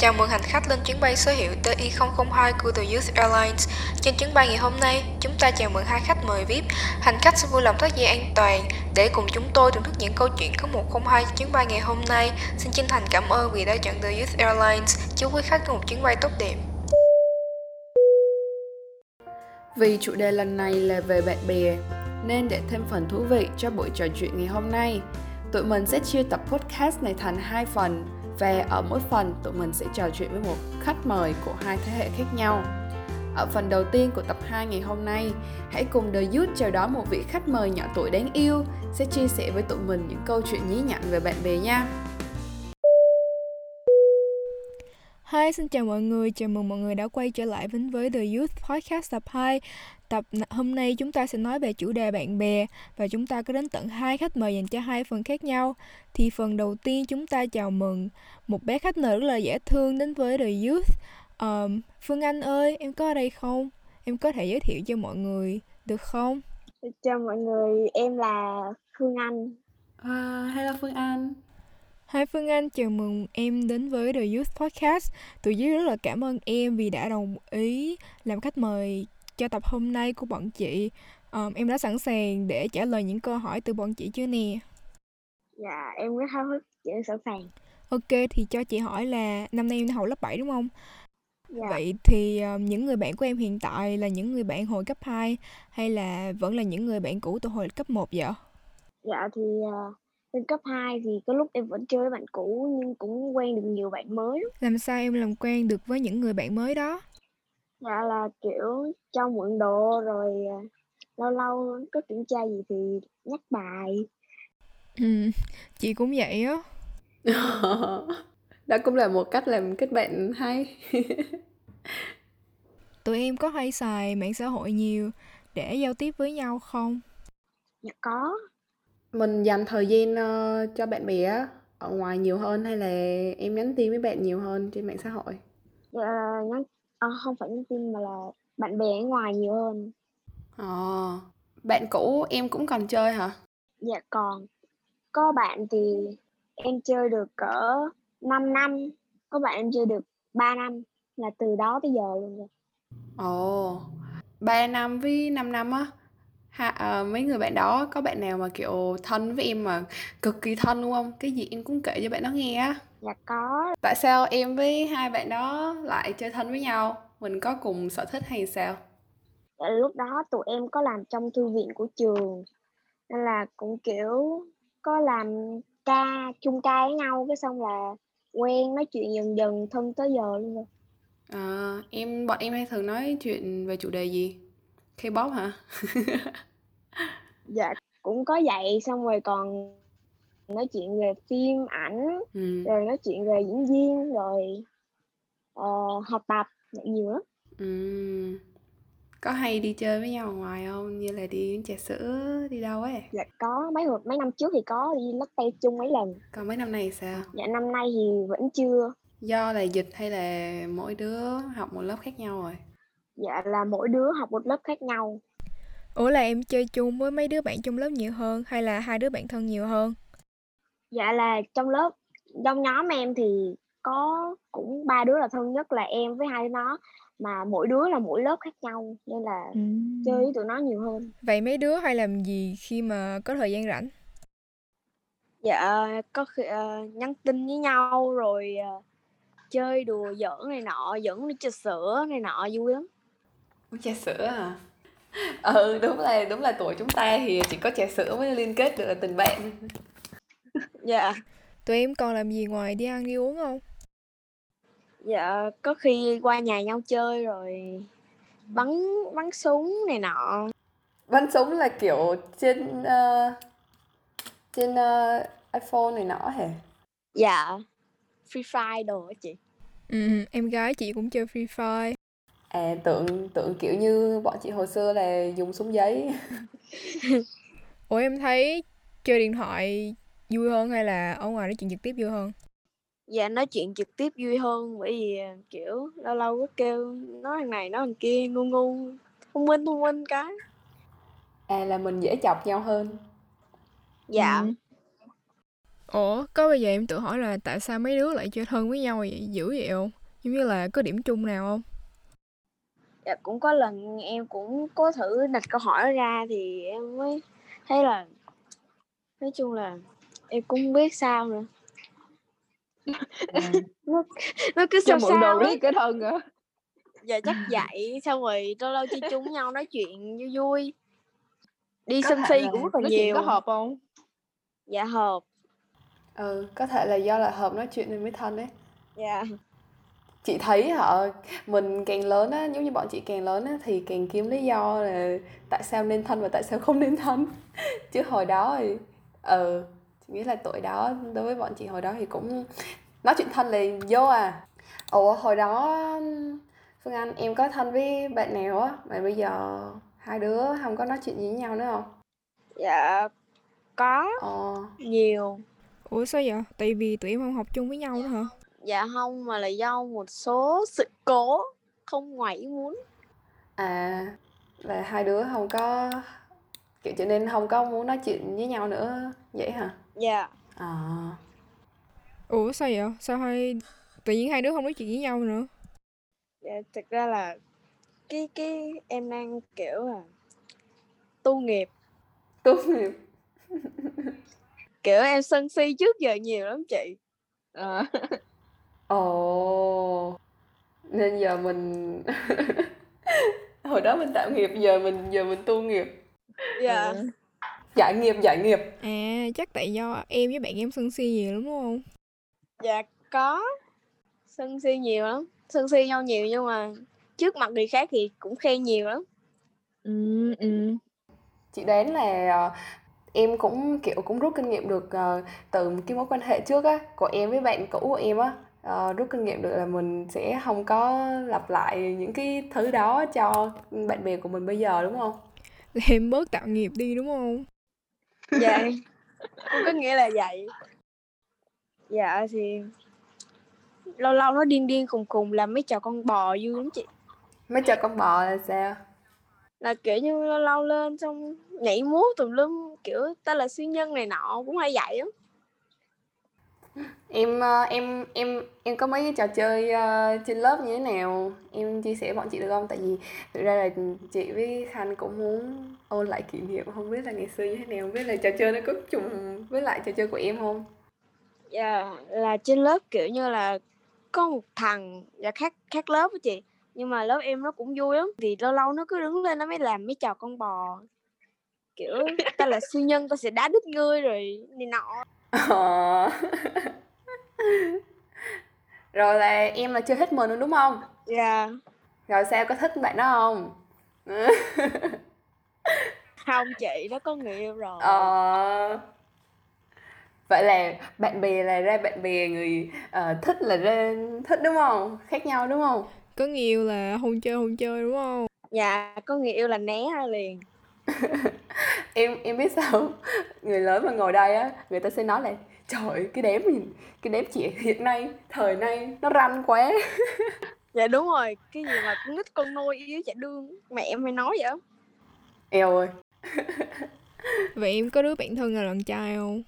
Chào mừng hành khách lên chuyến bay số hiệu TI002 e của The Youth Airlines. Trên chuyến bay ngày hôm nay, chúng ta chào mừng hai khách mời VIP. Hành khách xin vui lòng thắt dây an toàn để cùng chúng tôi thưởng thức những câu chuyện có 102 chuyến bay ngày hôm nay. Xin chân thành cảm ơn vì đã chọn The Youth Airlines. Chúc quý khách có một chuyến bay tốt đẹp. Vì chủ đề lần này là về bạn bè, nên để thêm phần thú vị cho buổi trò chuyện ngày hôm nay, tụi mình sẽ chia tập podcast này thành hai phần và ở mỗi phần tụi mình sẽ trò chuyện với một khách mời của hai thế hệ khác nhau. Ở phần đầu tiên của tập 2 ngày hôm nay, hãy cùng The Youth chào đón một vị khách mời nhỏ tuổi đáng yêu sẽ chia sẻ với tụi mình những câu chuyện nhí nhặn về bạn bè nha. Hi, xin chào mọi người, chào mừng mọi người đã quay trở lại đến với The Youth Podcast tập 2 Tập hôm nay chúng ta sẽ nói về chủ đề bạn bè và chúng ta có đến tận hai khách mời dành cho hai phần khác nhau. Thì phần đầu tiên chúng ta chào mừng một bé khách mời rất là dễ thương đến với The Youth. Um, Phương Anh ơi, em có ở đây không? Em có thể giới thiệu cho mọi người được không? Chào mọi người, em là Phương Anh. À, hello Phương Anh. Hai Phương Anh chào mừng em đến với The Youth Podcast. Tụi dưới rất là cảm ơn em vì đã đồng ý làm khách mời cho tập hôm nay của bọn chị. Um, em đã sẵn sàng để trả lời những câu hỏi từ bọn chị chưa nè? Dạ, em rất háo hức, chị sẵn sàng. Ok, thì cho chị hỏi là năm nay em học lớp 7 đúng không? Dạ. Vậy thì um, những người bạn của em hiện tại là những người bạn hồi cấp 2 hay là vẫn là những người bạn cũ từ hồi cấp 1 vậy? Dạ thì uh, lên cấp 2 thì có lúc em vẫn chơi với bạn cũ nhưng cũng quen được nhiều bạn mới. Làm sao em làm quen được với những người bạn mới đó? Dạ là kiểu cho mượn đồ rồi uh, lâu lâu có kiểm tra gì thì nhắc bài. Ừ, chị cũng vậy á. Đó cũng là một cách làm kết bạn hay. Tụi em có hay xài mạng xã hội nhiều để giao tiếp với nhau không? Dạ có. Mình dành thời gian uh, cho bạn bè á, ở ngoài nhiều hơn hay là em nhắn tin với bạn nhiều hơn trên mạng xã hội? Dạ nhắn à, không phải nhắn tin mà là bạn bè ở ngoài nhiều hơn. Ờ, bạn cũ em cũng còn chơi hả? Dạ còn. Có bạn thì em chơi được cỡ 5 năm, có bạn em chơi được 3 năm, là từ đó tới giờ luôn rồi. Ồ, 3 năm với 5 năm á. Ha, à, mấy người bạn đó có bạn nào mà kiểu thân với em mà cực kỳ thân luôn không? Cái gì em cũng kể cho bạn đó nghe á. Dạ có. Tại sao em với hai bạn đó lại chơi thân với nhau? Mình có cùng sở thích hay sao? Dạ, lúc đó tụi em có làm trong thư viện của trường nên là cũng kiểu có làm ca chung ca với nhau cái xong là quen nói chuyện dần dần thân tới giờ luôn rồi. À, em bọn em hay thường nói chuyện về chủ đề gì? K-pop hả? Dạ cũng có vậy xong rồi còn nói chuyện về phim ảnh Ừ. rồi nói chuyện về diễn viên rồi ờ, học tập nhiều lắm. Ừm. Có hay đi chơi với nhau ngoài không? Như là đi uống trà sữa, đi đâu ấy? Dạ có mấy hồi mấy năm trước thì có đi Lotte chung mấy lần. Còn mấy năm nay sao? Dạ năm nay thì vẫn chưa. Do là dịch hay là mỗi đứa học một lớp khác nhau rồi? Dạ là mỗi đứa học một lớp khác nhau. Ủa là em chơi chung với mấy đứa bạn trong lớp nhiều hơn hay là hai đứa bạn thân nhiều hơn? Dạ là trong lớp trong nhóm em thì có cũng ba đứa là thân nhất là em với hai đứa nó mà mỗi đứa là mỗi lớp khác nhau nên là chơi với tụi nó nhiều hơn. Vậy mấy đứa hay làm gì khi mà có thời gian rảnh? Dạ có khi ờ, nhắn tin với nhau rồi ờ, chơi đùa giỡn này nọ, dẫn đi trà sữa này nọ vui lắm. Uống trà sữa à? Ừ, đúng là đúng là tuổi chúng ta thì chỉ có trà sữa mới liên kết được là tình bạn. Dạ, Tụi em còn làm gì ngoài đi ăn đi uống không? dạ có khi qua nhà nhau chơi rồi bắn bắn súng này nọ. Bắn súng là kiểu trên ờ, trên ờ, iPhone này nọ hả? Dạ, Free Fire đồ á chị. Ừ, em gái chị cũng chơi Free Fire. À, tưởng tưởng kiểu như bọn chị hồi xưa là dùng súng giấy. Ủa em thấy chơi điện thoại vui hơn hay là ở ngoài nói chuyện trực tiếp vui hơn? Dạ nói chuyện trực tiếp vui hơn bởi vì à, kiểu lâu lâu có kêu nói thằng này nói thằng kia ngu ngu thông minh thông minh cái. À là mình dễ chọc nhau hơn. Dạ. Ừ. Ủa, có bao giờ em tự hỏi là tại sao mấy đứa lại chơi thân với nhau vậy, dữ vậy không? Giống như là có điểm chung nào không? Dạ cũng có lần em cũng có thử đặt câu hỏi ra thì em mới thấy là nói chung là em cũng không biết sao nữa. À, Nó nó cứ sao sao á. riết cái thân hả? Dạ chắc vậy, xong rồi lâu lâu chơi chung nhau nói chuyện vui vui. Đi sân si cũng rất là nhiều. có hợp không? Dạ hợp. Ừ, có thể là do là hợp nói chuyện nên mới thân ấy. Dạ. Chị thấy họ mình càng lớn á, giống như bọn chị càng lớn á thì càng kiếm lý do là tại sao nên thân và tại sao không nên thân. Chứ hồi đó thì ừ, chị nghĩ là tuổi đó đối với bọn chị hồi đó thì cũng nói chuyện thân là vô à. Ủa hồi đó Phương Anh em có thân với bạn nào á mà bây giờ hai đứa không có nói chuyện gì với nhau nữa không? Dạ có Ờ. nhiều. Ủa sao vậy? Tại vì tụi em không học chung với nhau nữa hả? Dạ không mà là do một số sự cố không ngoài ý muốn. À là hai đứa không có kiểu cho nên không có muốn nói chuyện với nhau nữa vậy hả? Dạ. À. Ủa sao vậy? Sao hai tự nhiên hai đứa không nói chuyện với nhau nữa? Dạ, thực ra là cái cái em đang kiểu là tu nghiệp Tốt nghiệp. kiểu em sân si trước giờ nhiều lắm chị À. Ồ. Nên giờ mình hồi đó mình tạo nghiệp giờ mình giờ mình tu nghiệp. dạ Giải nghiệp giải nghiệp. À, chắc tại do em với bạn em sân si nhiều lắm đúng không? dạ có sân si nhiều lắm sân si nhau nhiều nhưng mà trước mặt người khác thì cũng khen nhiều lắm Ừ, ừ. Chị đoán là ờ, em cũng kiểu cũng rút kinh nghiệm được ờ, từ cái mối quan hệ trước á của em với bạn cũ của em á Ờ, rút kinh nghiệm được là mình sẽ không có lặp lại những cái thứ đó cho bạn bè của mình bây giờ đúng không? Em bớt tạo nghiệp đi đúng không? dạ cũng có nghĩa là vậy dạ thì lâu lâu nó điên điên khùng khùng làm mấy trò con bò vui lắm chị Mấy trò con bò là sao? là kiểu như lâu lâu lên xong nhảy múa tùm lum kiểu ta là siêu nhân này nọ cũng hay vậy lắm Em ờ, em em em có mấy cái trò chơi uh, trên lớp như thế nào? Em chia sẻ bọn chị được không? Tại vì thực ra là chị với Khanh cũng muốn ôn lại kỷ niệm không biết là ngày xưa như thế nào, không biết là trò chơi nó có trùng với lại trò chơi của em không? Dạ, là trên lớp kiểu như là có một thằng là khác khác lớp với chị nhưng mà lớp em nó cũng vui lắm thì lâu lâu nó cứ đứng lên nó mới làm mấy trò con bò kiểu ta là siêu nhân ta sẽ đá đít ngươi rồi này nọ Ờ. Rồi là em là chơi hết mình luôn đúng không? dạ Rồi sao có thích bạn đó không? không chị nó có người yêu rồi Ờ. Vậy là bạn bè là ra bạn bè người ờ, thích là ra thích đúng không? Khác nhau đúng không? Có người yêu là hôn chơi hôn chơi đúng không? dạ có người yêu là né ra liền Em em biết sao không? Người lớn mà ngồi đây á, người ta sẽ nói là trời ơi, cái nhìn cái đám trẻ hiện nay, thời nay nó ranh quá. dạ đúng rồi cái gì mà con nít con nôi yêu chả đương mẹ em hay nói vậy Eo ơi. Vậy em có đứa bạn thân là con trai không?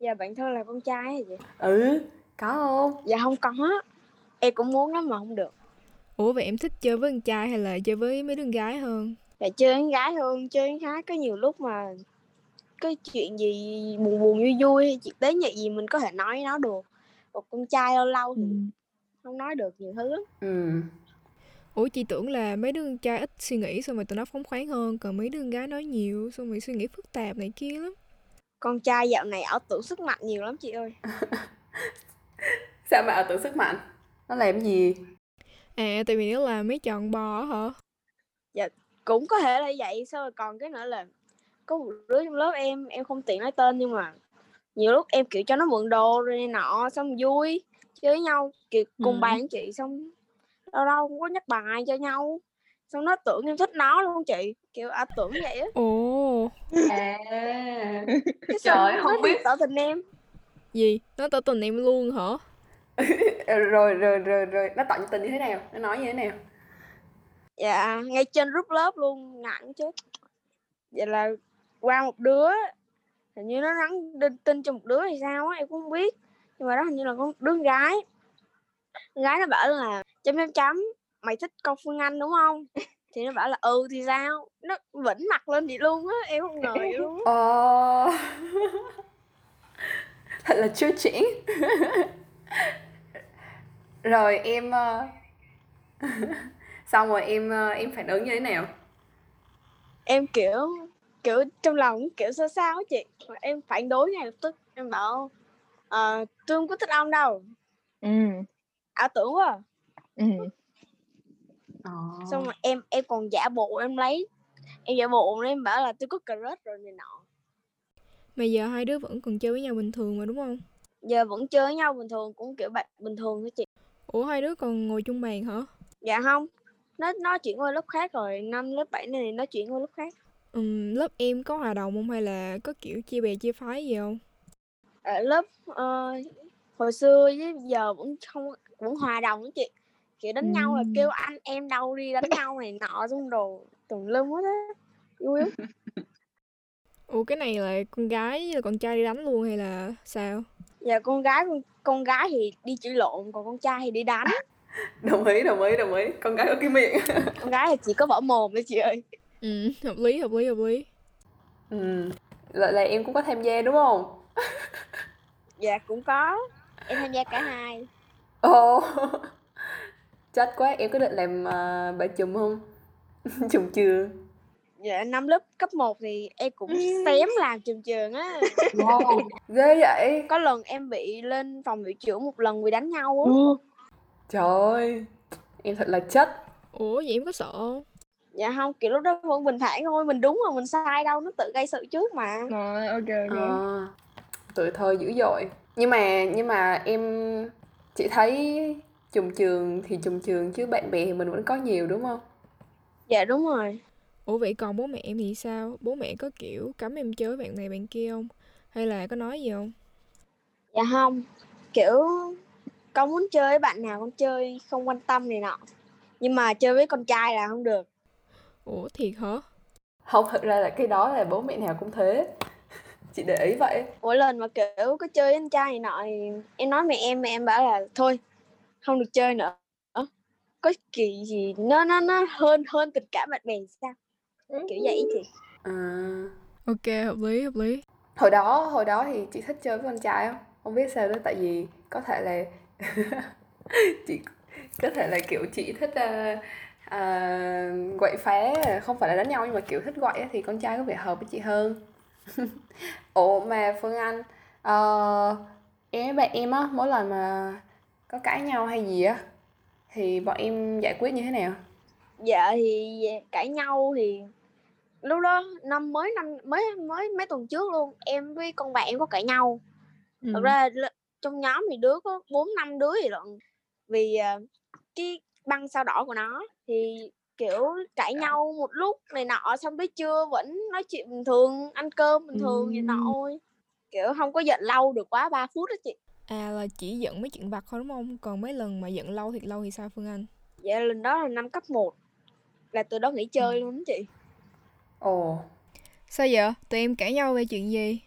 dạ bạn thân là con trai hả chị Ừ, có không? dạ không có em cũng muốn lắm mà không được Ủa vậy em thích chơi với con trai hay là chơi với mấy đứa con gái hơn? Dạ chơi với gái hơn, chơi với gái có nhiều lúc mà cái chuyện gì buồn buồn vui vui hay chuyện tế nhị gì mình có thể nói nó được. Còn con trai lâu lâu thì không nói được nhiều thứ lắm. Ừ. Ủa chị tưởng là mấy đứa con trai ít suy nghĩ xong rồi tụi nó phóng khoáng hơn Còn mấy đứa con gái nói nhiều xong rồi suy nghĩ phức tạp này kia lắm Con trai dạo này ảo tưởng sức mạnh nhiều lắm chị ơi. Sao mà ảo tưởng sức mạnh? Nó làm gì? À tại vì nó là mấy con bò á hả? Cũng có thể là vậy, sao rồi còn cái nữa là có một đứa trong lớp em, em không tiện nói tên nhưng mà nhiều lúc em kiểu cho nó mượn đồ rồi này nọ xong vui chơi với nhau kiểu cùng Ừ. bàn với chị xong lâu lâu cũng có nhắc bài cho nhau xong nó tưởng em thích nó luôn chị kiểu à tưởng vậy á Ồ À. cái Trời, không biết. tỏ tình em Gì? Nó tỏ tình em luôn hả? rồi rồi rồi rồi nó tận tình như thế nào? Nó nói như thế nào? Dạ ngay trên group lớp luôn nặng chứ. Vậy là qua một đứa hình như nó nhắn tin, tin cho một đứa hay sao á em cũng không biết. Nhưng mà đó hình như là con đứa gái. Gái nó bảo là chấm chấm chấm mày thích con Phương Anh đúng không? Thì nó bảo là ừ thì sao? Nó vĩnh mặt lên vậy luôn á em không ngờ vậy luôn Ờ. Thật là chưa chỉnh. Rồi em ờ, xong rồi em ờ, em phản ứng như thế nào? em kiểu kiểu trong lòng kiểu sao sao á chị. Mà em phản đối ngay lập tức. Em bảo ờ, tôi không có thích ông đâu. Ừ. Ảo tưởng quá à." ừ. Ờ. xong rồi em em còn giả bộ em lấy. Em giả bộ em bảo là tôi có crush rồi này nọ. Mà giờ hai đứa vẫn còn chơi với nhau bình thường mà đúng không? Giờ vẫn chơi với nhau bình thường cũng kiểu bạn bình thường thôi chị. Ủa hai đứa còn ngồi chung bàn hả? Dạ không nó nó chuyển qua lớp khác rồi năm lớp 7 này nó chuyển qua lớp khác. Ừm, lớp em có hòa đồng không hay là có kiểu chia bè chia phái gì không? Ở lớp ờ, hồi xưa với giờ vẫn không vẫn hòa đồng đó chị. Kiểu đánh nhau là kêu anh em đâu đi đánh nhau này nọ xong đồ tùm lum hết á. Vui lắm. Ủa cái này là con gái là con trai đi đánh luôn hay là sao? Giờ con gái con, con gái thì đi chửi lộn còn con trai thì đi đánh Đồng ý, đồng ý, đồng ý. Con gái có cái miệng. con gái thì chỉ có vỏ mồm thôi chị ơi ừ hợp lý hợp lý hợp lý Ừ. Lại là em cũng có tham gia đúng không? dạ cũng có em tham gia cả hai Ồ. Chết quá, em có định làm uh, bà chùm không? chùm trường. dạ năm lớp cấp 1 thì em cũng xém làm trường trường á Wow. Ghê vậy. có lần em bị lên phòng hiệu trưởng một lần vì đánh nhau á Trời ơi. Em thật là chất. ủa vậy em có sợ không? Dạ không kiểu lúc đó vẫn bình thản thôi mình đúng mà mình sai đâu nó tự gây sự trước mà. Rồi ok Ờ, tuổi thơ dữ dội. Nhưng mà nhưng mà em chị thấy trùng trường thì trùng trường chứ bạn bè thì mình vẫn có nhiều đúng không? Dạ đúng rồi. Ủa vậy còn bố mẹ em thì sao? Bố mẹ có kiểu cấm em chơi với bạn này bạn kia không? Hay là có nói gì không? Dạ không kiểu con muốn chơi với bạn nào con chơi không quan tâm này nọ. Nhưng mà chơi với con trai là không được. Ủa thiệt hả? Không thật ra là cái đó là bố mẹ nào cũng thế. Chị để ý vậy. Mỗi lần mà kiểu có chơi với anh trai này nọ thì em nói mẹ em mẹ em bảo là thôi không được chơi nữa. Có kỳ gì nó nó nó hơn hơn tình cảm bạn bè sao? Kiểu vậy chị. À, ok hợp lý hợp lý. Hồi đó hồi đó thì chị thích chơi với con trai không? Không biết sao đó tại vì có thể là chị có thể là kiểu chị thích uh, uh, quậy phá không phải là đánh nhau nhưng mà kiểu thích quậy á, thì con trai có vẻ hợp với chị hơn. Ủa mà Phương Anh ờ, em với bạn em á mỗi lần mà có cãi nhau hay gì á thì bọn em giải quyết như thế nào? Dạ thì cãi nhau thì lúc đó năm mới năm mới mới mấy tuần trước luôn em với con bạn em có cãi nhau. Ừ. thật ra trong nhóm thì đứa có bốn năm đứa gì lận. Vì à, cái băng sao đỏ của nó thì kiểu cãi nhau một lúc này nọ xong tới trưa vẫn nói chuyện bình thường ăn cơm bình thường vậy nọ thôi. Kiểu không có giận lâu được quá 3 phút đó chị. À là chỉ giận mấy chuyện vặt thôi đúng không? Còn mấy lần mà giận lâu thiệt lâu thì sao Phương Anh? Dạ lần đó là năm cấp 1 là từ đó nghỉ chơi luôn đó chị. Ồ. Sao giờ tụi em cãi nhau về chuyện gì?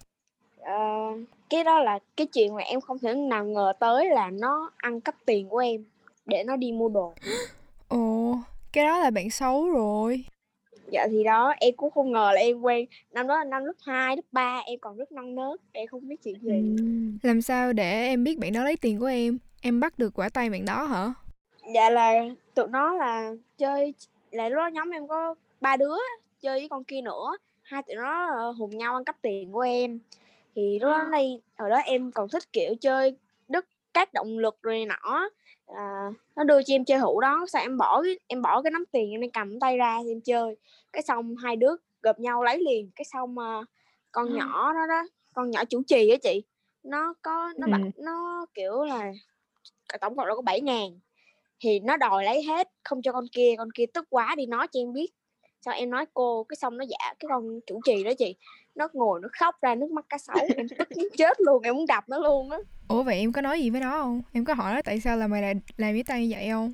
Ờ, cái đó là cái chuyện mà em không thể nào ngờ tới là nó ăn cắp tiền của em để nó đi mua đồ. Ồ cái đó là bạn xấu rồi. Dạ thì đó em cũng không ngờ là em quen. Năm đó là năm lớp 2, lớp 3 em còn rất non nớt em không biết chuyện gì. Làm sao để em biết bạn đó lấy tiền của em? Em bắt được quả tay bạn đó hả? Dạ là tụi nó là chơi là lúc đó nhóm em có ba đứa chơi với con kia nữa. Hai tụi nó ờ, hùng nhau ăn cắp tiền của em thì lúc đó đây ở đó em còn thích kiểu chơi đứt các động lực rồi nọ à, nó đưa cho em chơi hũ đó sao em bỏ em bỏ cái nắm tiền em cầm tay ra em chơi. Cái xong hai đứa gặp nhau lấy liền cái xong ờ, con nhỏ đó đó con nhỏ chủ trì á chị nó có nó bảo nó kiểu là tổng cộng là có 7 ngàn. Thì nó đòi lấy hết không cho con kia con kia tức quá đi nói cho em biết sao em nói cô cái xong nó giả cái con chủ trì đó chị nó ngồi nó khóc ra nước mắt cá sấu em tức muốn chết luôn em muốn đập nó luôn á ủa vậy em có nói gì với nó không em có hỏi nó tại sao là mày lại làm với tay như vậy không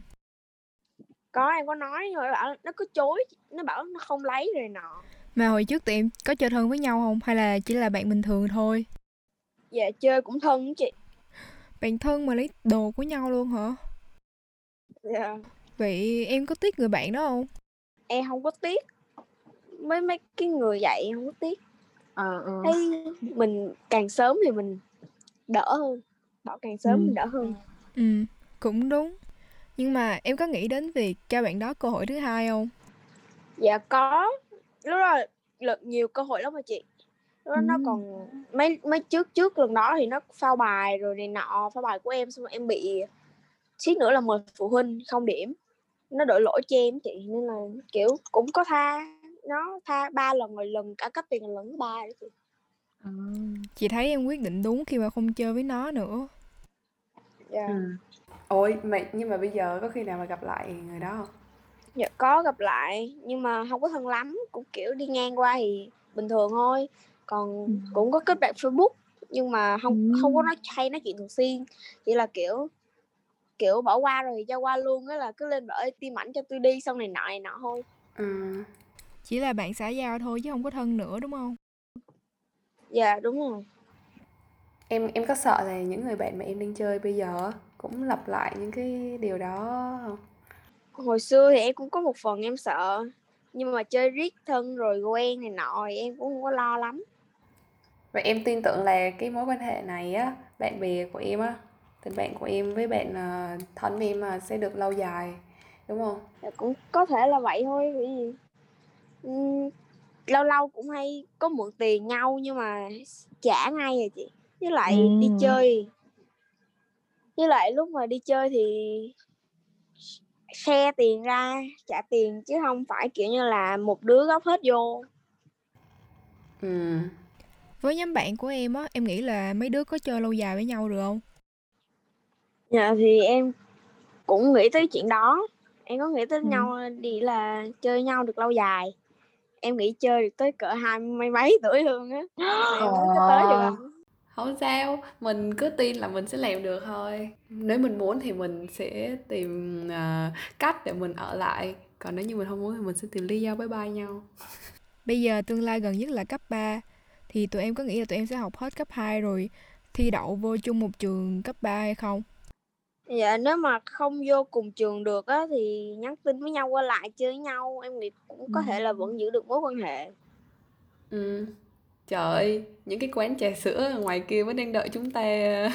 có em có nói rồi bảo nó cứ chối nó bảo nó không lấy rồi nọ Mà hồi trước tụi em có chơi thân với nhau không? Hay là chỉ là bạn bình thường thôi? Dạ chơi cũng thân chị. Bạn thân mà lấy đồ của nhau luôn hả? Dạ. Vậy em có tiếc người bạn đó không? Em không có tiếc. Mấy mấy cái người vậy em không có tiếc. Ờ ừ. Thấy mình càng sớm thì mình đỡ hơn. Bỏ càng sớm Ừ. mình đỡ hơn. Ừ, cũng đúng. Nhưng mà em có nghĩ đến việc cho bạn đó cơ hội thứ hai không? Dạ có. Lúc đó là nhiều cơ hội lắm mà chị. Lúc đó nó Ừm. còn mấy mấy trước trước lần đó thì nó phao bài rồi này nọ, phao bài của em xong rồi em bị suýt nữa là mời phụ huynh không điểm. Nó đổ lỗi cho em chị nên là kiểu cũng có tha nó tha ba lần rồi lần cả cấp tiền lần thứ ba đó chị. Ờ. Chị thấy em quyết định đúng khi mà không chơi với nó nữa. Dạ. Ừ. Ôi mà nhưng mà bây giờ có khi nào mà gặp lại người đó không? Dạ có gặp lại nhưng mà không có thân lắm, cũng kiểu đi ngang qua thì bình thường thôi. Còn Ừ. cũng có kết bạn Facebook nhưng mà không không có Ừm. nói hay nói chuyện thường xuyên, chỉ là kiểu kiểu bỏ qua rồi thì cho qua luôn á là cứ lên bảo ơi tim ảnh cho tôi đi xong này nọ này nọ thôi. Ừ. Chỉ là bạn xã giao thôi chứ không có thân nữa đúng không? Dạ đúng rồi. Em em có sợ là những người bạn mà em đang chơi bây giờ cũng lặp lại những cái điều đó không? Hồi xưa thì em cũng có một phần em sợ nhưng mà chơi riết thân rồi quen này nọ thì em cũng không có lo lắm. Vậy em tin tưởng là cái mối quan hệ này á, bạn bè của em á, tình bạn của em với bạn ờ, thân với em là sẽ được lâu dài, đúng không? Dạ, cũng có thể là vậy thôi bởi vì ừm, lâu lâu cũng hay có mượn tiền nhau nhưng mà trả ngay rồi chị với lại đi Ừm. chơi với lại lúc mà đi chơi thì share tiền ra trả tiền chứ không phải kiểu như là một đứa góp hết vô Ừ. Với nhóm bạn của em á, em nghĩ là mấy đứa có chơi lâu dài với nhau được không? Dạ thì em cũng nghĩ tới chuyện đó em có nghĩ tới Ừ. nhau đi là chơi nhau được lâu dài em nghĩ chơi được tới cỡ hai mươi mấy tuổi luôn á mà em không có tới được Ờ. không Không sao, mình cứ tin là mình sẽ làm được thôi. Nếu mình muốn thì mình sẽ tìm ờ, cách để mình ở lại. Còn nếu như mình không muốn thì mình sẽ tìm lý do bye bye nhau. Bây giờ tương lai gần nhất là cấp 3 thì tụi em có nghĩ là tụi em sẽ học hết cấp 2 rồi thi đậu vô chung một trường cấp 3 hay không? Dạ nếu mà không vô cùng trường được á thì nhắn tin với nhau qua lại chơi với nhau em nghĩ cũng có thể là vẫn giữ được mối quan hệ. Ừ. Trời ơi, những cái quán trà sữa ở ngoài kia vẫn đang đợi chúng ta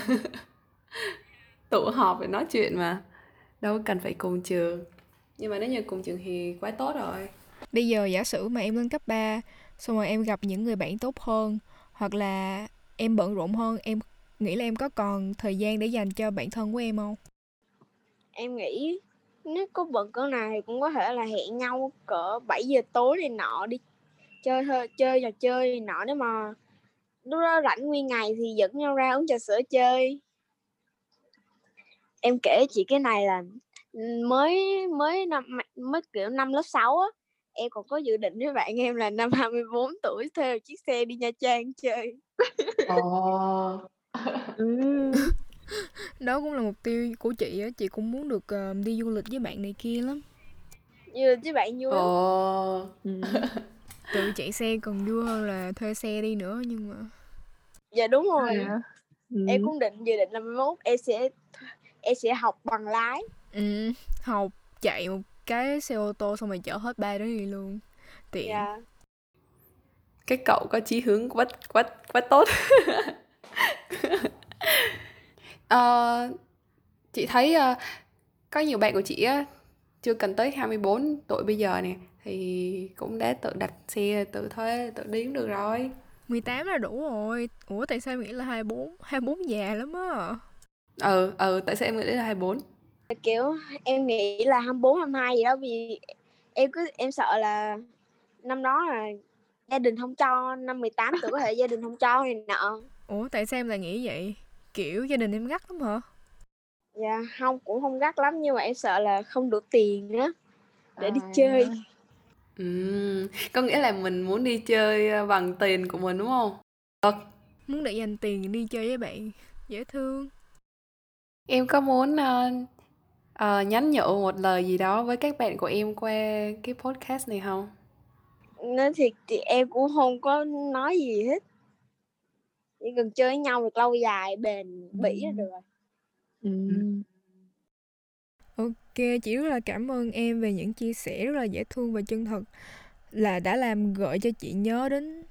tụ họp để nói chuyện mà. Đâu cần phải cùng trường. Nhưng mà nếu như cùng trường thì quá tốt rồi. Bây giờ giả sử mà em lên cấp 3 xong rồi em gặp những người bạn tốt hơn hoặc là em bận rộn hơn, em nghĩ là em có còn thời gian để dành cho bạn thân của em không? Em nghĩ nếu có bận cỡ nào thì cũng có thể là hẹn nhau cỡ 7 giờ tối này nọ đi chơi thôi chơi trò chơi này nọ nếu mà lúc đó rảnh nguyên ngày thì dẫn nhau ra uống trà sữa chơi. Em kể chị cái này là mới mới năm mới kiểu năm lớp 6 á em còn có dự định với bạn em là năm 24 tuổi thuê chiếc xe đi Nha Trang chơi. Ồ. Đó cũng là mục tiêu của chị á, chị cũng muốn được ờ, đi du lịch với bạn này kia lắm. Như với bạn vui. Ồ. Tự chạy xe còn vui hơn là thuê xe đi nữa nhưng mà Dạ đúng rồi. Ừ. Em cũng định dự định là mốt em sẽ em sẽ học bằng lái. ừ, học chạy một cái xe ô tô xong rồi chở hết ba đứa đi luôn. Tiện. Dạ. Cái cậu có chí hướng quá quá quá tốt. Ờ, chị thấy ờ, có nhiều bạn của chị á chưa cần tới 24 tuổi bây giờ nè thì cũng đã tự đặt xe tự thuê tự đi cũng được rồi 18 là đủ rồi. Ủa tại sao em nghĩ là 24? 24 già lắm á. ừ ừ tại sao em nghĩ là 24 Kiểu em nghĩ là 24 22 gì đó vì em cứ em sợ là năm đó là gia đình không cho, năm 18 tuổi có thể gia đình không cho này nọ. Ủa tại sao em lại nghĩ vậy? Kiểu gia đình em gắt lắm hả? Dạ không cũng không gắt lắm nhưng mà em sợ là không đủ tiền á để đi À. chơi. Ừm, có nghĩa là mình muốn đi chơi ờ, bằng tiền của mình đúng không? Được. Muốn để dành tiền đi chơi với bạn. Dễ thương. Em có muốn ờ, ờ, nhắn nhủ một lời gì đó với các bạn của em qua cái podcast này không? Nói thiệt thì em cũng không có nói gì hết. Chỉ cần chơi với nhau được lâu dài, bền bỉ là được rồi. Ừm. OK, chị rất là cảm ơn em về những chia sẻ rất là dễ thương và chân thật là đã làm gợi cho chị nhớ đến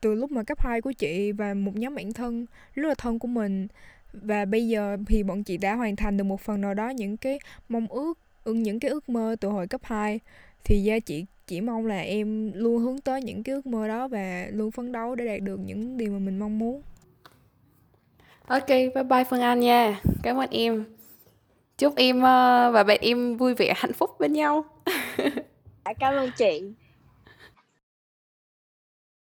từ lúc mà cấp 2 của chị và một nhóm bạn thân rất là thân của mình. Và bây giờ thì bọn chị đã hoàn thành được một phần nào đó những cái mong ước, những cái ước mơ từ hồi cấp 2. Thì gia chị chỉ mong là em luôn hướng tới những cái ước mơ đó và luôn phấn đấu để đạt được những điều mà mình mong muốn. OK, bye bye Phương Anh nha. Cảm ơn em. Chúc em, ơ, và bạn em vui vẻ, hạnh phúc bên nhau. Dạ, cảm ơn chị.